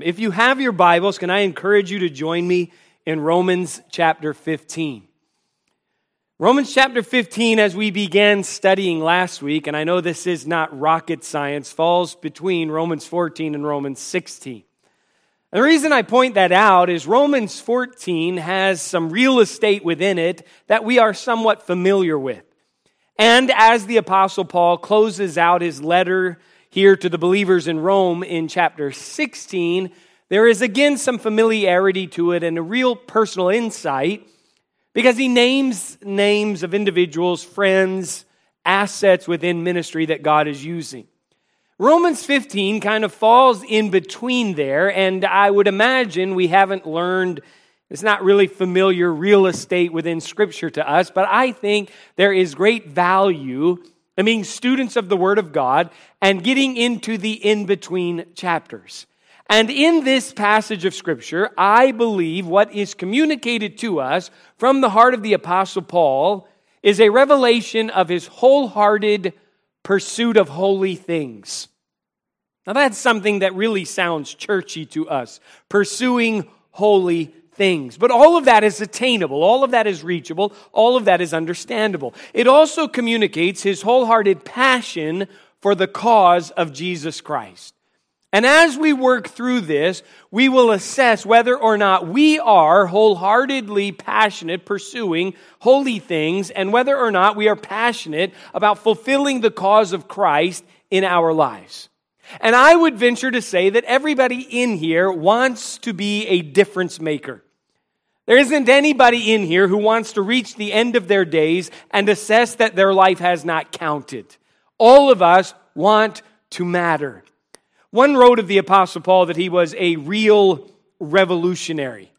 If you have your Bibles, can I encourage you to join me in Romans chapter 15? Romans chapter 15, as we began studying last week, and I know this is not rocket science, falls between Romans 14 and Romans 16. And the reason I point that out is Romans 14 has some real estate within it that we are somewhat familiar with. And as the Apostle Paul closes out his letter here to the believers in Rome in chapter 16, there is again some familiarity to it and a real personal insight because he names names of individuals, friends, assets within ministry that God is using. Romans 15 kind of falls in between there, and I would imagine we haven't learned, it's not really familiar real estate within Scripture to us, but I think there is great value I mean, students of the Word of God and getting into the in between chapters. And in this passage of Scripture, I believe what is communicated to us from the heart of the Apostle Paul is a revelation of his wholehearted pursuit of holy things. Now, that's something that really sounds churchy to us pursuing holy things. But all of that is attainable, all of that is reachable, all of that is understandable. It also communicates his wholehearted passion for the cause of Jesus Christ. And as we work through this, we will assess whether or not we are wholeheartedly passionate pursuing holy things and whether or not we are passionate about fulfilling the cause of Christ in our lives. And I would venture to say that everybody in here wants to be a difference maker. There isn't anybody in here who wants to reach the end of their days and assess that their life has not counted. All of us want to matter. One wrote of the Apostle Paul that he was a real revolutionary.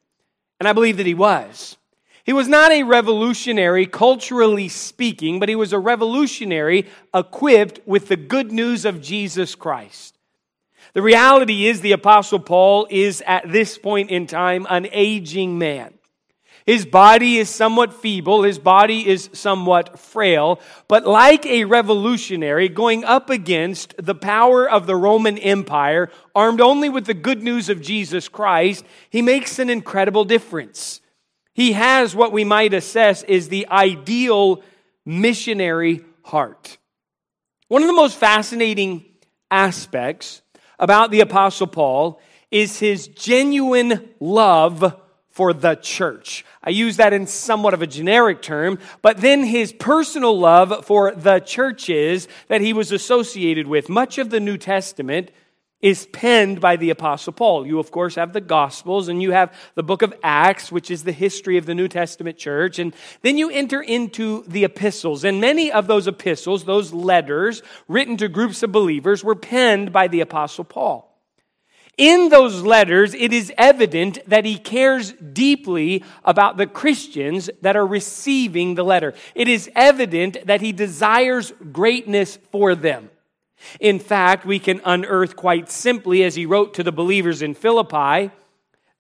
And I believe that he was. He was not a revolutionary, culturally speaking, but he was a revolutionary equipped with the good news of Jesus Christ. The reality is, the Apostle Paul is at this point in time an aging man. His body is somewhat feeble, his body is somewhat frail, but like a revolutionary going up against the power of the Roman Empire, armed only with the good news of Jesus Christ, he makes an incredible difference. He has what we might assess is the ideal missionary heart. One of the most fascinating aspects about the Apostle Paul is his genuine love for the church. I use that in somewhat of a generic term, but then his personal love for the churches that he was associated with. Much of the New Testament is penned by the Apostle Paul. You, of course, have the Gospels and you have the book of Acts, which is the history of the New Testament church. And then you enter into the epistles. And many of those epistles, those letters written to groups of believers, were penned by the Apostle Paul. In those letters, it is evident that he cares deeply about the Christians that are receiving the letter. It is evident that he desires greatness for them. In fact, we can unearth quite simply, as he wrote to the believers in Philippi,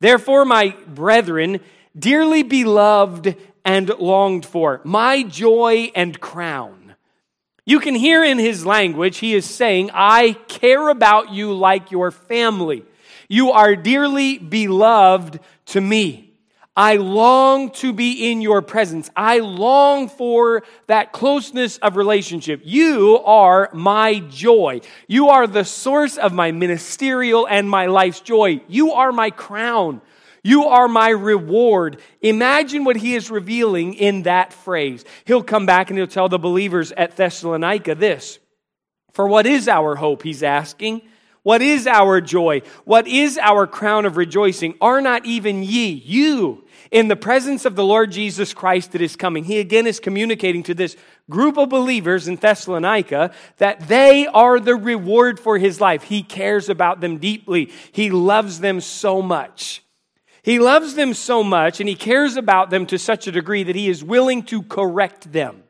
Therefore, my brethren, dearly beloved and longed for, my joy and crown. You can hear in his language, he is saying, I care about you like your family. You are dearly beloved to me. I long to be in your presence. I long for that closeness of relationship. You are my joy. You are the source of my ministerial and my life's joy. You are my crown. You are my reward. Imagine what he is revealing in that phrase. He'll come back and he'll tell the believers at Thessalonica this. For what is our hope? He's asking. What is our joy? What is our crown of rejoicing? Are not even ye, you, in the presence of the Lord Jesus Christ that is coming? He again is communicating to this group of believers in Thessalonica that they are the reward for his life. He cares about them deeply, he loves them so much. He loves them so much and he cares about them to such a degree that he is willing to correct them.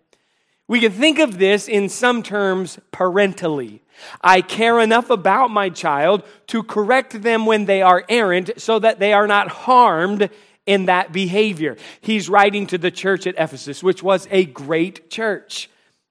We can think of this in some terms parentally. I care enough about my child to correct them when they are errant so that they are not harmed in that behavior. He's writing to the church at Ephesus, which was a great church.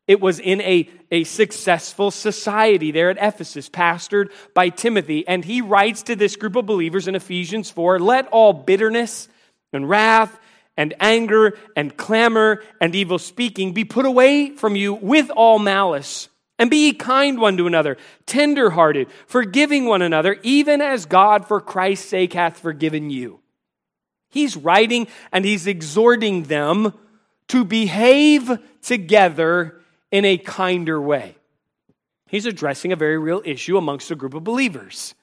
It was in a, a successful society there at Ephesus, pastored by Timothy. And he writes to this group of believers in Ephesians 4 let all bitterness and wrath and anger and clamor and evil speaking be put away from you with all malice. And be ye kind one to another, tenderhearted, forgiving one another, even as God for Christ's sake hath forgiven you. He's writing and he's exhorting them to behave together in a kinder way. He's addressing a very real issue amongst a group of believers.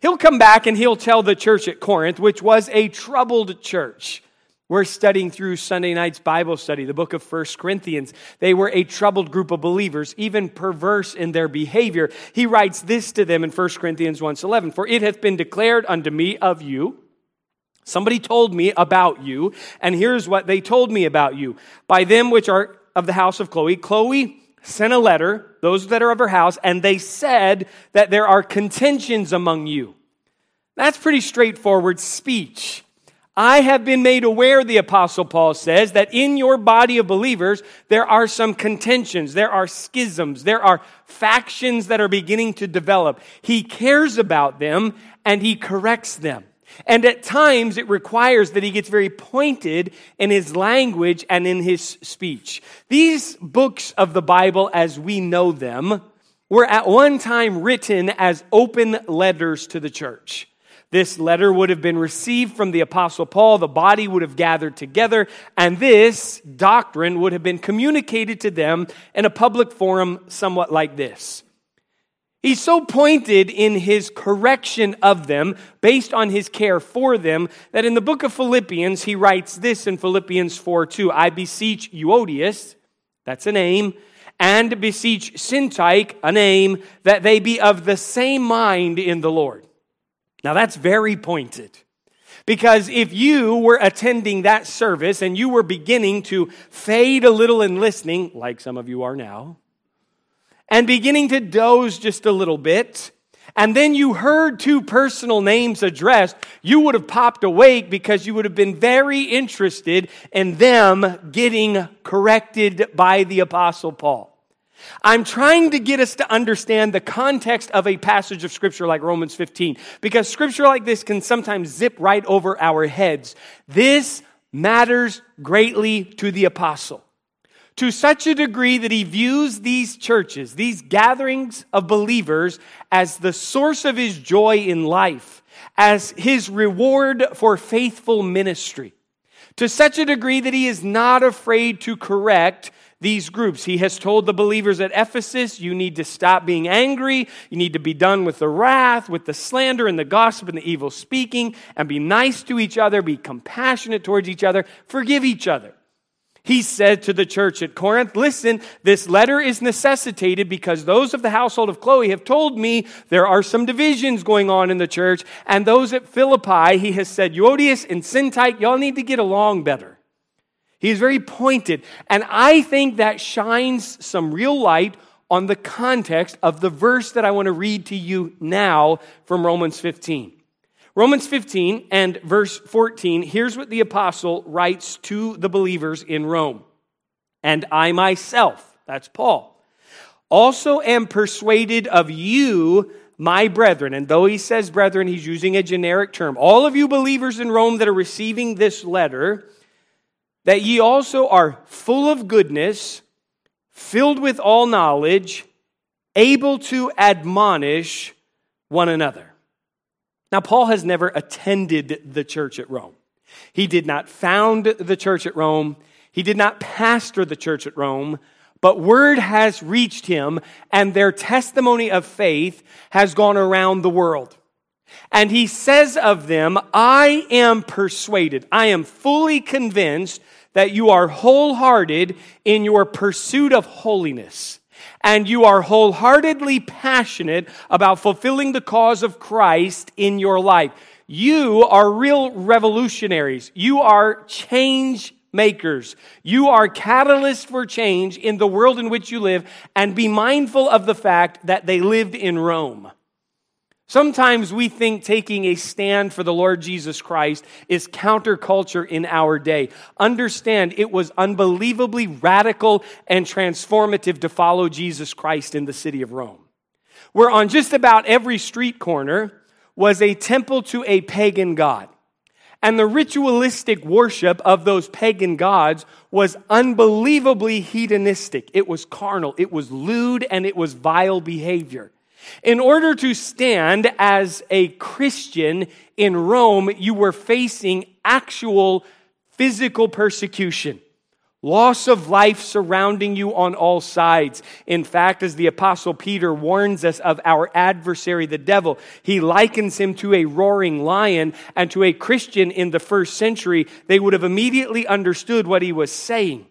He'll come back and he'll tell the church at Corinth, which was a troubled church. We're studying through Sunday night's Bible study, the book of First Corinthians. They were a troubled group of believers, even perverse in their behavior. He writes this to them in First Corinthians 1:11, "For it hath been declared unto me of you, somebody told me about you, and here's what they told me about you. By them which are of the house of Chloe, Chloe sent a letter, those that are of her house, and they said that there are contentions among you. That's pretty straightforward speech. I have been made aware, the Apostle Paul says, that in your body of believers, there are some contentions, there are schisms, there are factions that are beginning to develop. He cares about them and he corrects them. And at times it requires that he gets very pointed in his language and in his speech. These books of the Bible, as we know them, were at one time written as open letters to the church. This letter would have been received from the Apostle Paul, the body would have gathered together, and this doctrine would have been communicated to them in a public forum somewhat like this. He's so pointed in his correction of them, based on his care for them, that in the book of Philippians, he writes this in Philippians 4 2 I beseech Euodias, that's a name, and beseech Syntyche, a name, that they be of the same mind in the Lord. Now that's very pointed. Because if you were attending that service and you were beginning to fade a little in listening, like some of you are now, and beginning to doze just a little bit, and then you heard two personal names addressed, you would have popped awake because you would have been very interested in them getting corrected by the Apostle Paul. I'm trying to get us to understand the context of a passage of Scripture like Romans 15, because Scripture like this can sometimes zip right over our heads. This matters greatly to the Apostle to such a degree that he views these churches, these gatherings of believers, as the source of his joy in life, as his reward for faithful ministry. To such a degree that he is not afraid to correct these groups. He has told the believers at Ephesus, you need to stop being angry. You need to be done with the wrath, with the slander and the gossip and the evil speaking, and be nice to each other, be compassionate towards each other, forgive each other. He said to the church at Corinth, Listen, this letter is necessitated because those of the household of Chloe have told me there are some divisions going on in the church. And those at Philippi, he has said, Euodias and Syntyche, y'all need to get along better. He's very pointed. And I think that shines some real light on the context of the verse that I want to read to you now from Romans 15. Romans 15 and verse 14, here's what the apostle writes to the believers in Rome. And I myself, that's Paul, also am persuaded of you, my brethren. And though he says brethren, he's using a generic term. All of you believers in Rome that are receiving this letter, that ye also are full of goodness, filled with all knowledge, able to admonish one another. Now, Paul has never attended the church at Rome. He did not found the church at Rome. He did not pastor the church at Rome, but word has reached him, and their testimony of faith has gone around the world. And he says of them, I am persuaded, I am fully convinced that you are wholehearted in your pursuit of holiness and you are wholeheartedly passionate about fulfilling the cause of Christ in your life. You are real revolutionaries. You are change makers. You are catalysts for change in the world in which you live, and be mindful of the fact that they lived in Rome. Sometimes we think taking a stand for the Lord Jesus Christ is counterculture in our day. Understand, it was unbelievably radical and transformative to follow Jesus Christ in the city of Rome, where on just about every street corner was a temple to a pagan god. And the ritualistic worship of those pagan gods was unbelievably hedonistic. It was carnal, it was lewd, and it was vile behavior. In order to stand as a Christian in Rome, you were facing actual physical persecution. Loss of life surrounding you on all sides. In fact, as the Apostle Peter warns us of our adversary, the devil, he likens him to a roaring lion. And to a Christian in the first century, they would have immediately understood what he was saying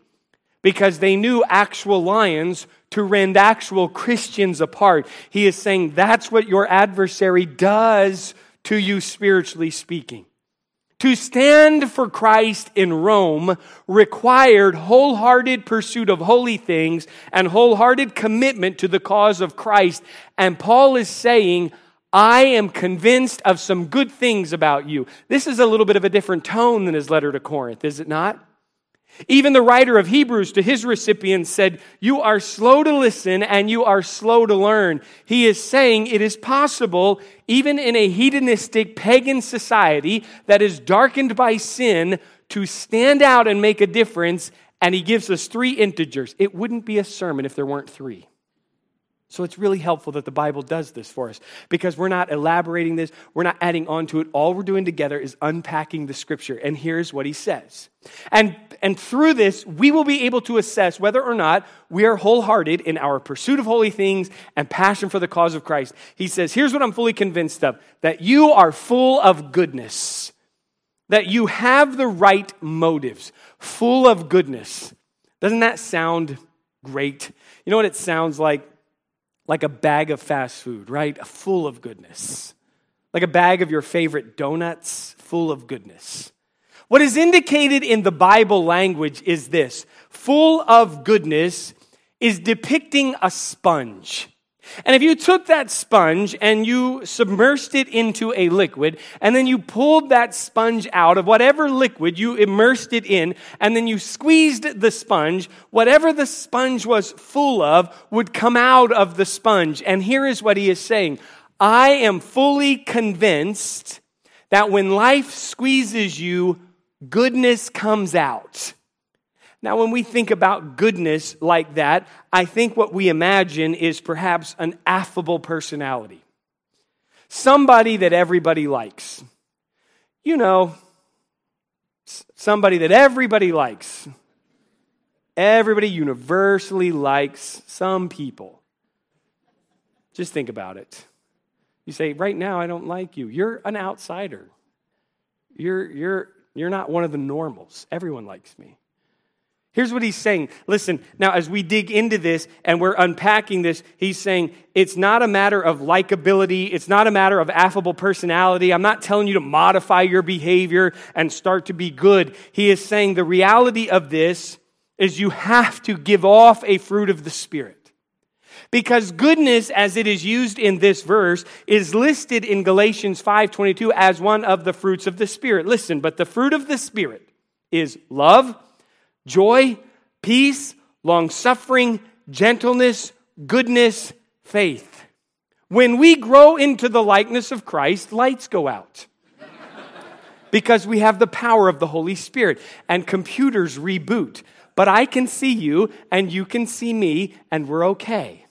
because they knew actual lions to rend actual Christians apart. He is saying that's what your adversary does to you, spiritually speaking. To stand for Christ in Rome required wholehearted pursuit of holy things and wholehearted commitment to the cause of Christ. And Paul is saying, I am convinced of some good things about you. This is a little bit of a different tone than his letter to Corinth, is it not? Even the writer of Hebrews to his recipients said, You are slow to listen and you are slow to learn. He is saying it is possible, even in a hedonistic pagan society that is darkened by sin, to stand out and make a difference. And he gives us three integers. It wouldn't be a sermon if there weren't three. So it's really helpful that the Bible does this for us because we're not elaborating this, we're not adding on to it. All we're doing together is unpacking the scripture. And here's what he says. And, and through this, we will be able to assess whether or not we are wholehearted in our pursuit of holy things and passion for the cause of Christ. He says, Here's what I'm fully convinced of that you are full of goodness, that you have the right motives, full of goodness. Doesn't that sound great? You know what it sounds like? Like a bag of fast food, right? Full of goodness. Like a bag of your favorite donuts, full of goodness. What is indicated in the Bible language is this full of goodness is depicting a sponge. And if you took that sponge and you submersed it into a liquid, and then you pulled that sponge out of whatever liquid you immersed it in, and then you squeezed the sponge, whatever the sponge was full of would come out of the sponge. And here is what he is saying I am fully convinced that when life squeezes you, goodness comes out. Now, when we think about goodness like that, I think what we imagine is perhaps an affable personality. Somebody that everybody likes. You know, somebody that everybody likes. Everybody universally likes some people. Just think about it. You say, right now, I don't like you. You're an outsider. You're, you're, you're not one of the normals. Everyone likes me. Here's what he's saying. Listen, now as we dig into this and we're unpacking this, he's saying it's not a matter of likability. It's not a matter of affable personality. I'm not telling you to modify your behavior and start to be good. He is saying the reality of this is you have to give off a fruit of the Spirit. Because goodness, as it is used in this verse, is listed in Galatians 5.22 as one of the fruits of the Spirit. Listen, but the fruit of the Spirit is love, joy, peace, long suffering, gentleness, goodness, faith. When we grow into the likeness of Christ, lights go out. because we have the power of the Holy Spirit and computers reboot. But I can see you and you can see me and we're okay.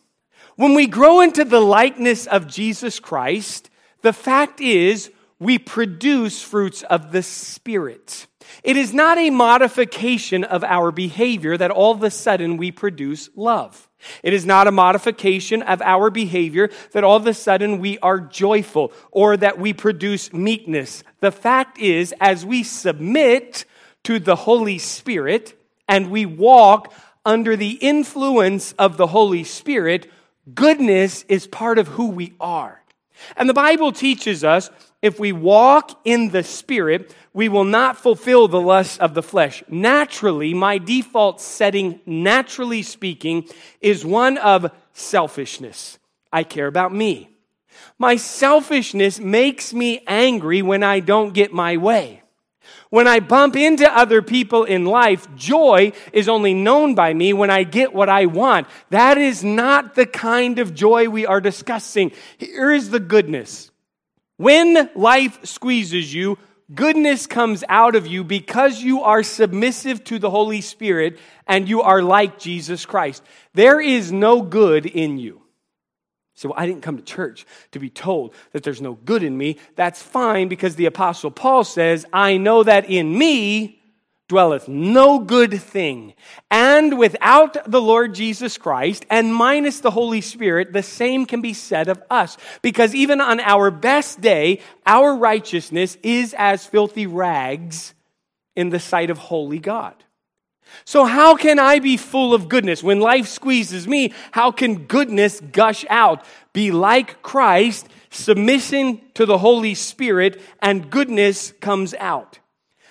When we grow into the likeness of Jesus Christ, the fact is we produce fruits of the Spirit. It is not a modification of our behavior that all of a sudden we produce love. It is not a modification of our behavior that all of a sudden we are joyful or that we produce meekness. The fact is, as we submit to the Holy Spirit and we walk under the influence of the Holy Spirit, goodness is part of who we are. And the Bible teaches us if we walk in the Spirit, we will not fulfill the lusts of the flesh. Naturally, my default setting, naturally speaking, is one of selfishness. I care about me. My selfishness makes me angry when I don't get my way. When I bump into other people in life, joy is only known by me when I get what I want. That is not the kind of joy we are discussing. Here is the goodness. When life squeezes you, goodness comes out of you because you are submissive to the Holy Spirit and you are like Jesus Christ. There is no good in you. So well, I didn't come to church to be told that there's no good in me. That's fine because the apostle Paul says, I know that in me dwelleth no good thing. And without the Lord Jesus Christ and minus the Holy Spirit, the same can be said of us. Because even on our best day, our righteousness is as filthy rags in the sight of holy God. So, how can I be full of goodness? When life squeezes me, how can goodness gush out? Be like Christ, submission to the Holy Spirit, and goodness comes out.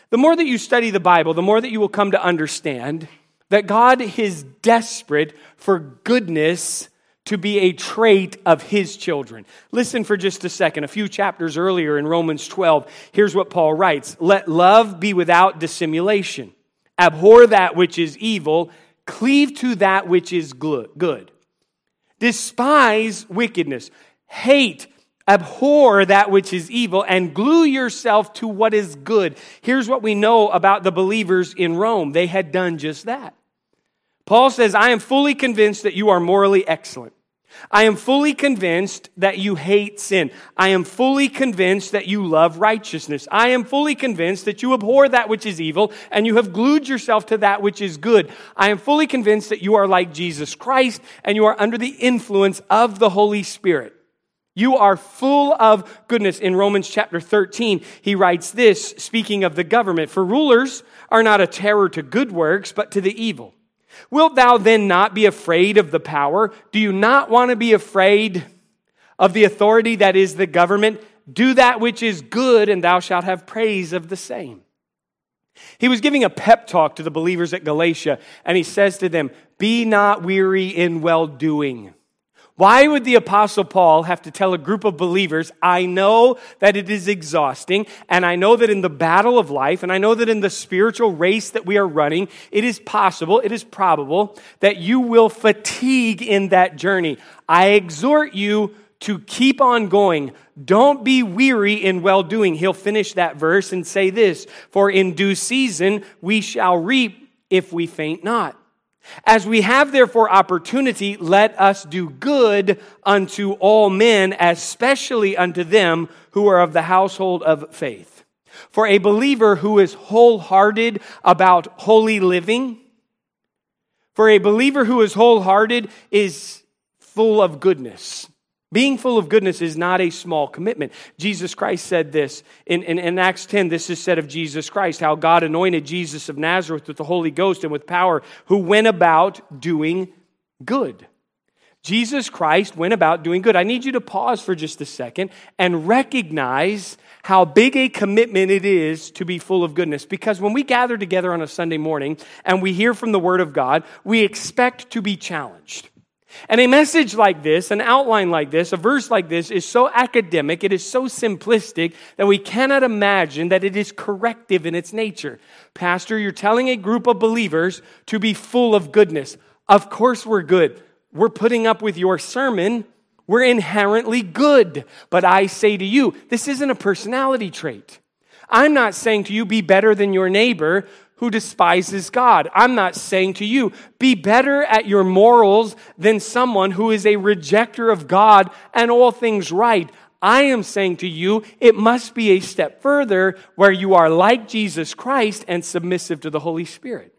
The more that you study the Bible, the more that you will come to understand that God is desperate for goodness to be a trait of his children. Listen for just a second. A few chapters earlier in Romans 12, here's what Paul writes Let love be without dissimulation. Abhor that which is evil, cleave to that which is good. Despise wickedness, hate, abhor that which is evil, and glue yourself to what is good. Here's what we know about the believers in Rome they had done just that. Paul says, I am fully convinced that you are morally excellent. I am fully convinced that you hate sin. I am fully convinced that you love righteousness. I am fully convinced that you abhor that which is evil and you have glued yourself to that which is good. I am fully convinced that you are like Jesus Christ and you are under the influence of the Holy Spirit. You are full of goodness. In Romans chapter 13, he writes this, speaking of the government For rulers are not a terror to good works, but to the evil. Wilt thou then not be afraid of the power? Do you not want to be afraid of the authority that is the government? Do that which is good, and thou shalt have praise of the same. He was giving a pep talk to the believers at Galatia, and he says to them, Be not weary in well doing. Why would the Apostle Paul have to tell a group of believers, I know that it is exhausting, and I know that in the battle of life, and I know that in the spiritual race that we are running, it is possible, it is probable that you will fatigue in that journey. I exhort you to keep on going. Don't be weary in well doing. He'll finish that verse and say this For in due season we shall reap if we faint not. As we have therefore opportunity, let us do good unto all men, especially unto them who are of the household of faith. For a believer who is wholehearted about holy living, for a believer who is wholehearted is full of goodness. Being full of goodness is not a small commitment. Jesus Christ said this in, in, in, Acts 10. This is said of Jesus Christ, how God anointed Jesus of Nazareth with the Holy Ghost and with power, who went about doing good. Jesus Christ went about doing good. I need you to pause for just a second and recognize how big a commitment it is to be full of goodness. Because when we gather together on a Sunday morning and we hear from the Word of God, we expect to be challenged. And a message like this, an outline like this, a verse like this is so academic, it is so simplistic that we cannot imagine that it is corrective in its nature. Pastor, you're telling a group of believers to be full of goodness. Of course, we're good. We're putting up with your sermon. We're inherently good. But I say to you, this isn't a personality trait. I'm not saying to you, be better than your neighbor who despises God. I'm not saying to you, be better at your morals than someone who is a rejecter of God and all things right. I am saying to you, it must be a step further where you are like Jesus Christ and submissive to the Holy Spirit.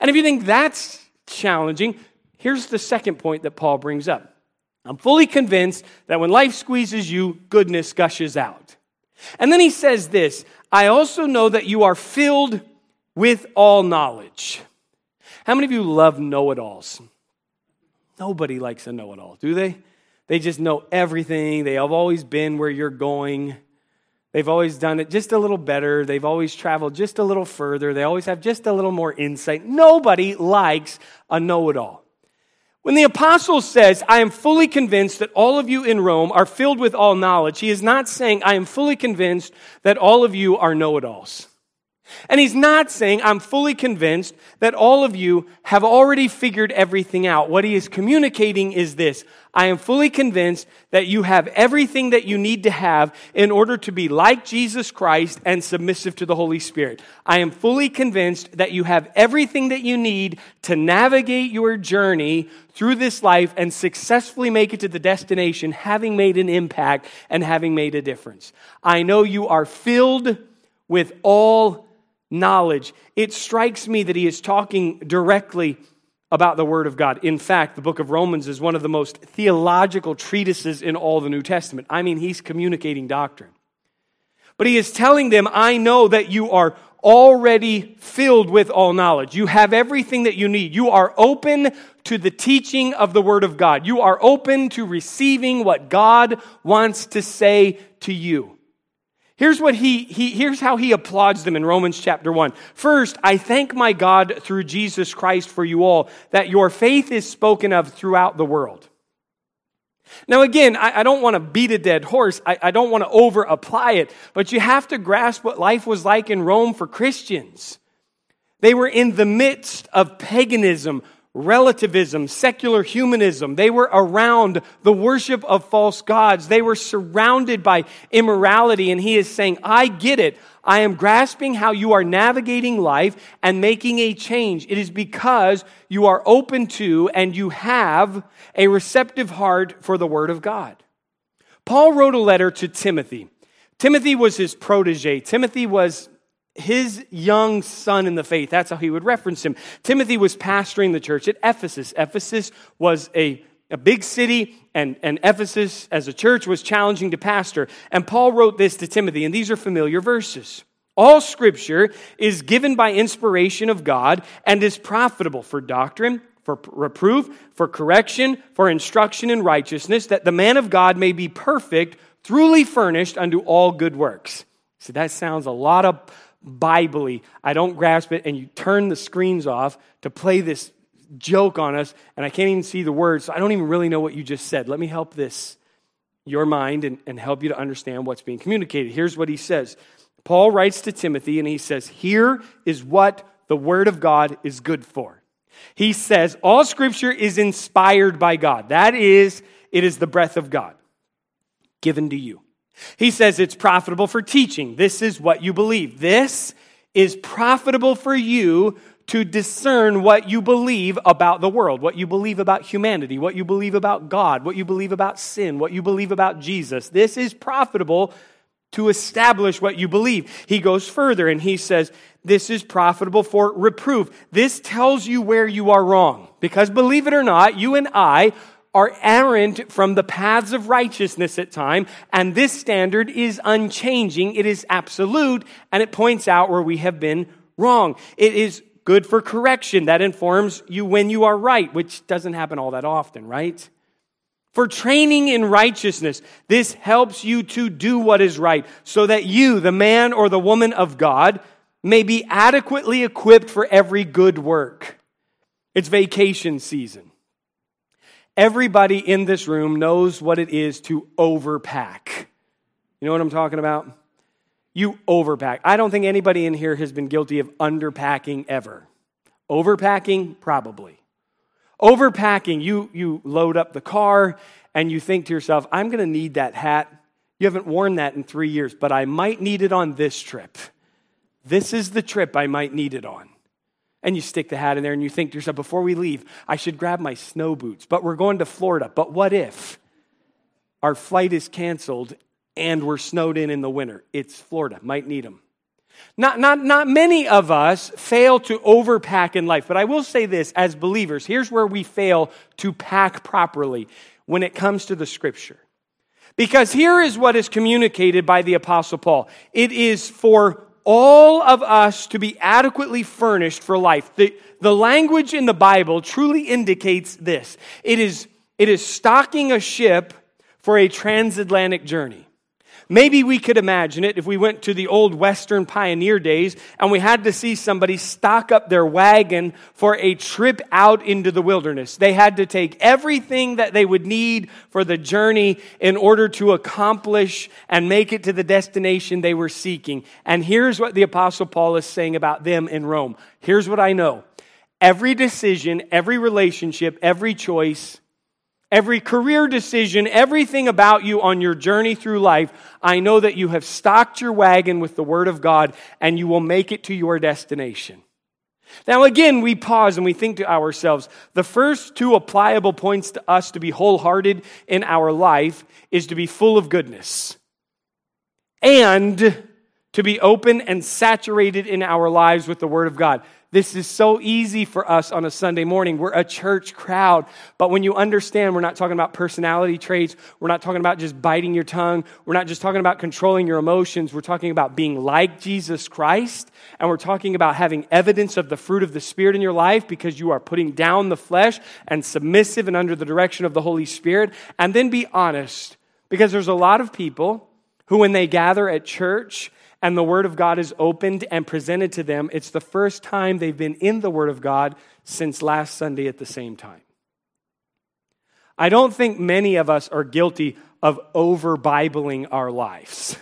And if you think that's challenging, here's the second point that Paul brings up. I'm fully convinced that when life squeezes you, goodness gushes out. And then he says this I also know that you are filled with all knowledge. How many of you love know it alls? Nobody likes a know it all, do they? They just know everything. They have always been where you're going. They've always done it just a little better. They've always traveled just a little further. They always have just a little more insight. Nobody likes a know it all. When the apostle says, I am fully convinced that all of you in Rome are filled with all knowledge, he is not saying, I am fully convinced that all of you are know it alls. And he's not saying, I'm fully convinced that all of you have already figured everything out. What he is communicating is this I am fully convinced that you have everything that you need to have in order to be like Jesus Christ and submissive to the Holy Spirit. I am fully convinced that you have everything that you need to navigate your journey through this life and successfully make it to the destination, having made an impact and having made a difference. I know you are filled with all knowledge. It strikes me that he is talking directly about the Word of God. In fact, the book of Romans is one of the most theological treatises in all the New Testament. I mean, he's communicating doctrine. But he is telling them, I know that you are already filled with all knowledge. You have everything that you need. You are open to the teaching of the Word of God. You are open to receiving what God wants to say to you. Here's what he, he here's how he applauds them in Romans chapter 1. First, I thank my God through Jesus Christ for you all that your faith is spoken of throughout the world. Now, again, I, I don't want to beat a dead horse. I, I don't want to over apply it, but you have to grasp what life was like in Rome for Christians. They were in the midst of paganism, relativism, secular humanism. They were around the worship of false gods. They were surrounded by immorality. And he is saying, I get it. I am grasping how you are navigating life and making a change. It is because you are open to and you have a receptive heart for the Word of God. Paul wrote a letter to Timothy. Timothy was his protege. Timothy was his young son in the faith. That's how he would reference him. Timothy was pastoring the church at Ephesus. Ephesus was a, a big city, and, and Ephesus as a church was challenging to pastor. And Paul wrote this to Timothy, and these are familiar verses. All scripture is given by inspiration of God and is profitable for doctrine, for reproof, for correction, for instruction in righteousness, that the man of God may be perfect, truly furnished unto all good works. See, that sounds a lot of biblically. I don't grasp it, and you turn the screens off to play this joke on us, and I can't even see the words, so I don't even really know what you just said. Let me help this, your mind, and, and help you to understand what's being communicated. Here's what he says Paul writes to Timothy, and he says, Here is what the Word of God is good for. He says, All Scripture is inspired by God. That is, it is the breath of God given to you. He says it's profitable for teaching. This is what you believe. This is profitable for you to discern what you believe about the world, what you believe about humanity, what you believe about God, what you believe about sin, what you believe about Jesus. This is profitable to establish what you believe. He goes further and he says, This is profitable for reproof. This tells you where you are wrong. Because believe it or not, you and I are errant from the paths of righteousness at time, and this standard is unchanging. It is absolute, and it points out where we have been wrong. It is good for correction. That informs you when you are right, which doesn't happen all that often, right? For training in righteousness, this helps you to do what is right, so that you, the man or the woman of God, may be adequately equipped for every good work. It's vacation season. Everybody in this room knows what it is to overpack. You know what I'm talking about? You overpack. I don't think anybody in here has been guilty of underpacking ever. Overpacking, probably. Overpacking, you, you load up the car and you think to yourself, I'm going to need that hat. You haven't worn that in three years, but I might need it on this trip. This is the trip I might need it on. And you stick the hat in there and you think to yourself, before we leave, I should grab my snow boots. But we're going to Florida. But what if our flight is canceled and we're snowed in in the winter? It's Florida, might need them. Not, not, not many of us fail to overpack in life, but I will say this as believers here's where we fail to pack properly when it comes to the scripture. Because here is what is communicated by the Apostle Paul it is for all of us to be adequately furnished for life. The, the language in the Bible truly indicates this it is, it is stocking a ship for a transatlantic journey. Maybe we could imagine it if we went to the old Western pioneer days and we had to see somebody stock up their wagon for a trip out into the wilderness. They had to take everything that they would need for the journey in order to accomplish and make it to the destination they were seeking. And here's what the Apostle Paul is saying about them in Rome. Here's what I know every decision, every relationship, every choice, every career decision, everything about you on your journey through life, I know that you have stocked your wagon with the Word of God and you will make it to your destination. Now, again, we pause and we think to ourselves the first two applicable points to us to be wholehearted in our life is to be full of goodness and to be open and saturated in our lives with the Word of God. This is so easy for us on a Sunday morning. We're a church crowd. But when you understand, we're not talking about personality traits. We're not talking about just biting your tongue. We're not just talking about controlling your emotions. We're talking about being like Jesus Christ. And we're talking about having evidence of the fruit of the Spirit in your life because you are putting down the flesh and submissive and under the direction of the Holy Spirit. And then be honest because there's a lot of people who, when they gather at church, and the Word of God is opened and presented to them, it's the first time they've been in the Word of God since last Sunday at the same time. I don't think many of us are guilty of over Bibling our lives.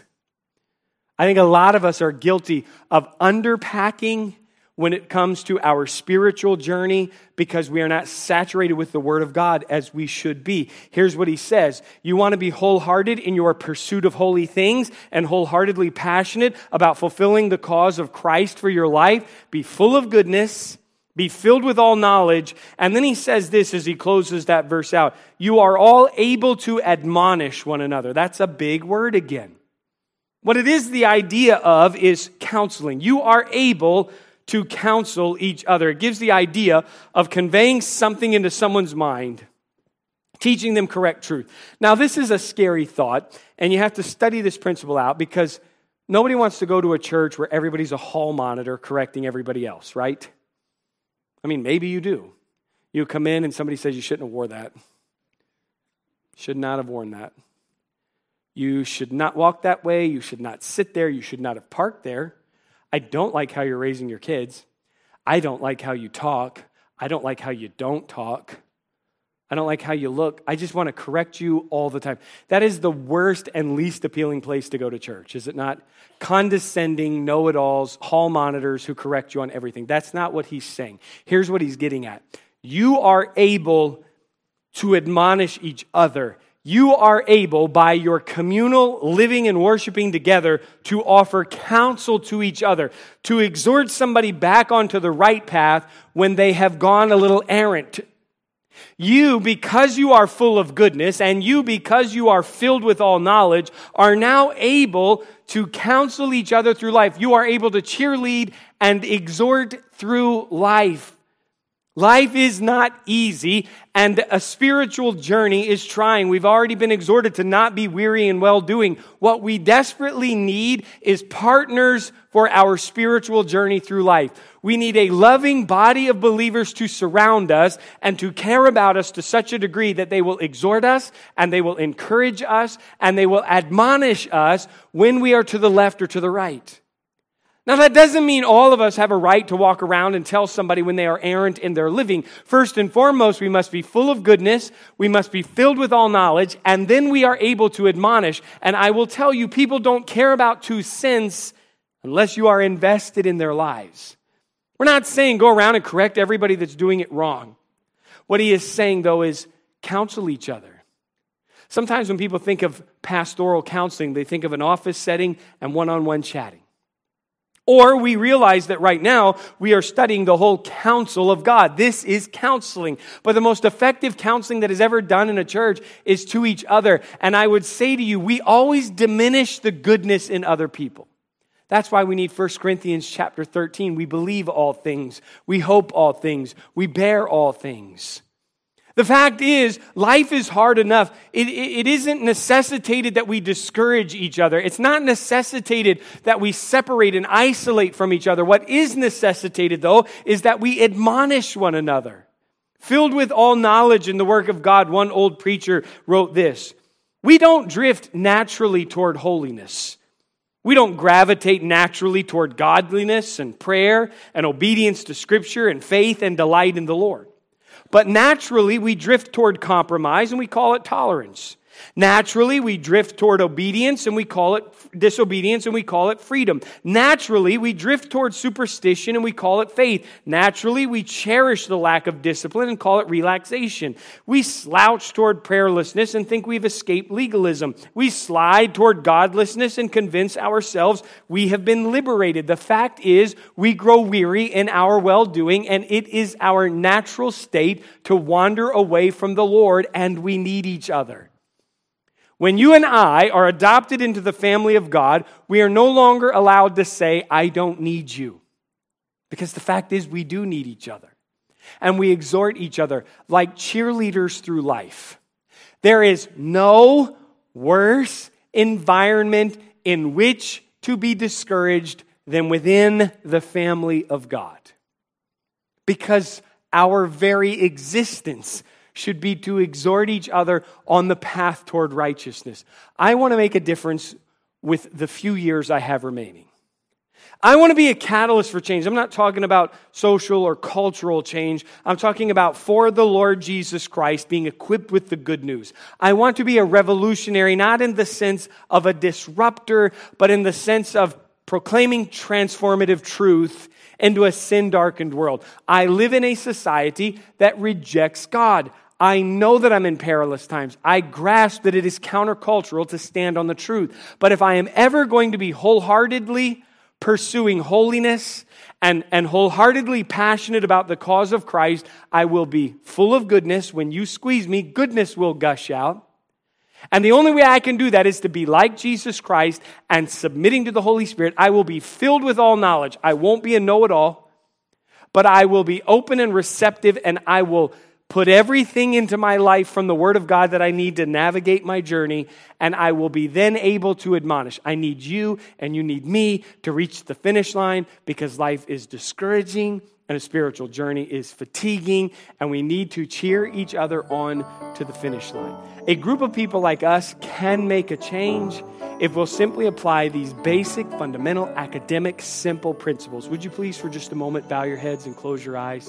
I think a lot of us are guilty of underpacking when it comes to our spiritual journey because we are not saturated with the Word of God as we should be. Here's what he says You want to be wholehearted in your pursuit of holy things and wholeheartedly passionate about fulfilling the cause of Christ for your life. Be full of goodness. Be filled with all knowledge. And then he says this as he closes that verse out You are all able to admonish one another. That's a big word again. What it is the idea of is counseling. You are able to counsel each other. It gives the idea of conveying something into someone's mind, teaching them correct truth. Now, this is a scary thought, and you have to study this principle out because nobody wants to go to a church where everybody's a hall monitor correcting everybody else, right? I mean, maybe you do. You come in and somebody says you shouldn't have wore that. Should not have worn that. You should not walk that way. You should not sit there. You should not have parked there. I don't like how you're raising your kids. I don't like how you talk. I don't like how you don't talk. I don't like how you look. I just want to correct you all the time. That is the worst and least appealing place to go to church, is it not? Condescending know it alls, hall monitors who correct you on everything. That's not what he's saying. Here's what he's getting at you are able to admonish each other you are able, by your communal living and worshiping together, to offer counsel to each other, to exhort somebody back onto the right path when they have gone a little errant. You, because you are full of goodness, and you, because you are filled with all knowledge, are now able to counsel each other through life. You are able to cheerlead and exhort through life. Life is not easy, and a spiritual journey is trying. We've already been exhorted to not be weary in well doing. What we desperately need is partners for our spiritual journey through life. We need a loving body of believers to surround us and to care about us to such a degree that they will exhort us and they will encourage us and they will admonish us when we are to the left or to the right. Now, that doesn't mean all of us have a right to walk around and tell somebody when they are errant in their living. First and foremost, we must be full of goodness, we must be filled with all knowledge, and then we are able to admonish. And I will tell you, people don't care about two cents unless you are invested in their lives. We're not saying go around and correct everybody that's doing it wrong. What he is saying, though, is counsel each other. Sometimes when people think of pastoral counseling, they think of an office setting and one on one chatting. Or we realize that right now we are studying the whole counsel of God. This is counseling. But the most effective counseling that is ever done in a church is to each other. And I would say to you, we always diminish the goodness in other people. That's why we need 1 Corinthians chapter 13. We believe all things. We hope all things. We bear all things. The fact is, life is hard enough. It, it, it isn't necessitated that we discourage each other. It's not necessitated that we separate and isolate from each other. What is necessitated, though, is that we admonish one another. Filled with all knowledge in the work of God, one old preacher wrote this We don't drift naturally toward holiness. We don't gravitate naturally toward godliness and prayer and obedience to Scripture and faith and delight in the Lord. But naturally, we drift toward compromise and we call it tolerance. Naturally, we drift toward obedience and we call it disobedience and we call it freedom. Naturally, we drift toward superstition and we call it faith. Naturally, we cherish the lack of discipline and call it relaxation. We slouch toward prayerlessness and think we've escaped legalism. We slide toward godlessness and convince ourselves we have been liberated. The fact is, we grow weary in our well doing, and it is our natural state to wander away from the Lord, and we need each other. When you and I are adopted into the family of God, we are no longer allowed to say, I don't need you. Because the fact is, we do need each other. And we exhort each other like cheerleaders through life. There is no worse environment in which to be discouraged than within the family of God. Because our very existence should be to exhort each other on the path toward righteousness. I want to make a difference with the few years I have remaining. I want to be a catalyst for change. I'm not talking about social or cultural change. I'm talking about for the Lord Jesus Christ being equipped with the good news. I want to be a revolutionary, not in the sense of a disruptor, but in the sense of proclaiming transformative truth into a sin darkened world. I live in a society that rejects God. I know that I'm in perilous times. I grasp that it is countercultural to stand on the truth. But if I am ever going to be wholeheartedly pursuing holiness and, and wholeheartedly passionate about the cause of Christ, I will be full of goodness. When you squeeze me, goodness will gush out. And the only way I can do that is to be like Jesus Christ and submitting to the Holy Spirit. I will be filled with all knowledge. I won't be a know it all, but I will be open and receptive and I will put everything into my life from the Word of God that I need to navigate my journey, and I will be then able to admonish. I need you and you need me to reach the finish line because life is discouraging and a spiritual journey is fatiguing, and we need to cheer each other on to the finish line. A group of people like us can make a change if we'll simply apply these basic, fundamental, academic, simple principles. Would you please, for just a moment, bow your heads and close your eyes?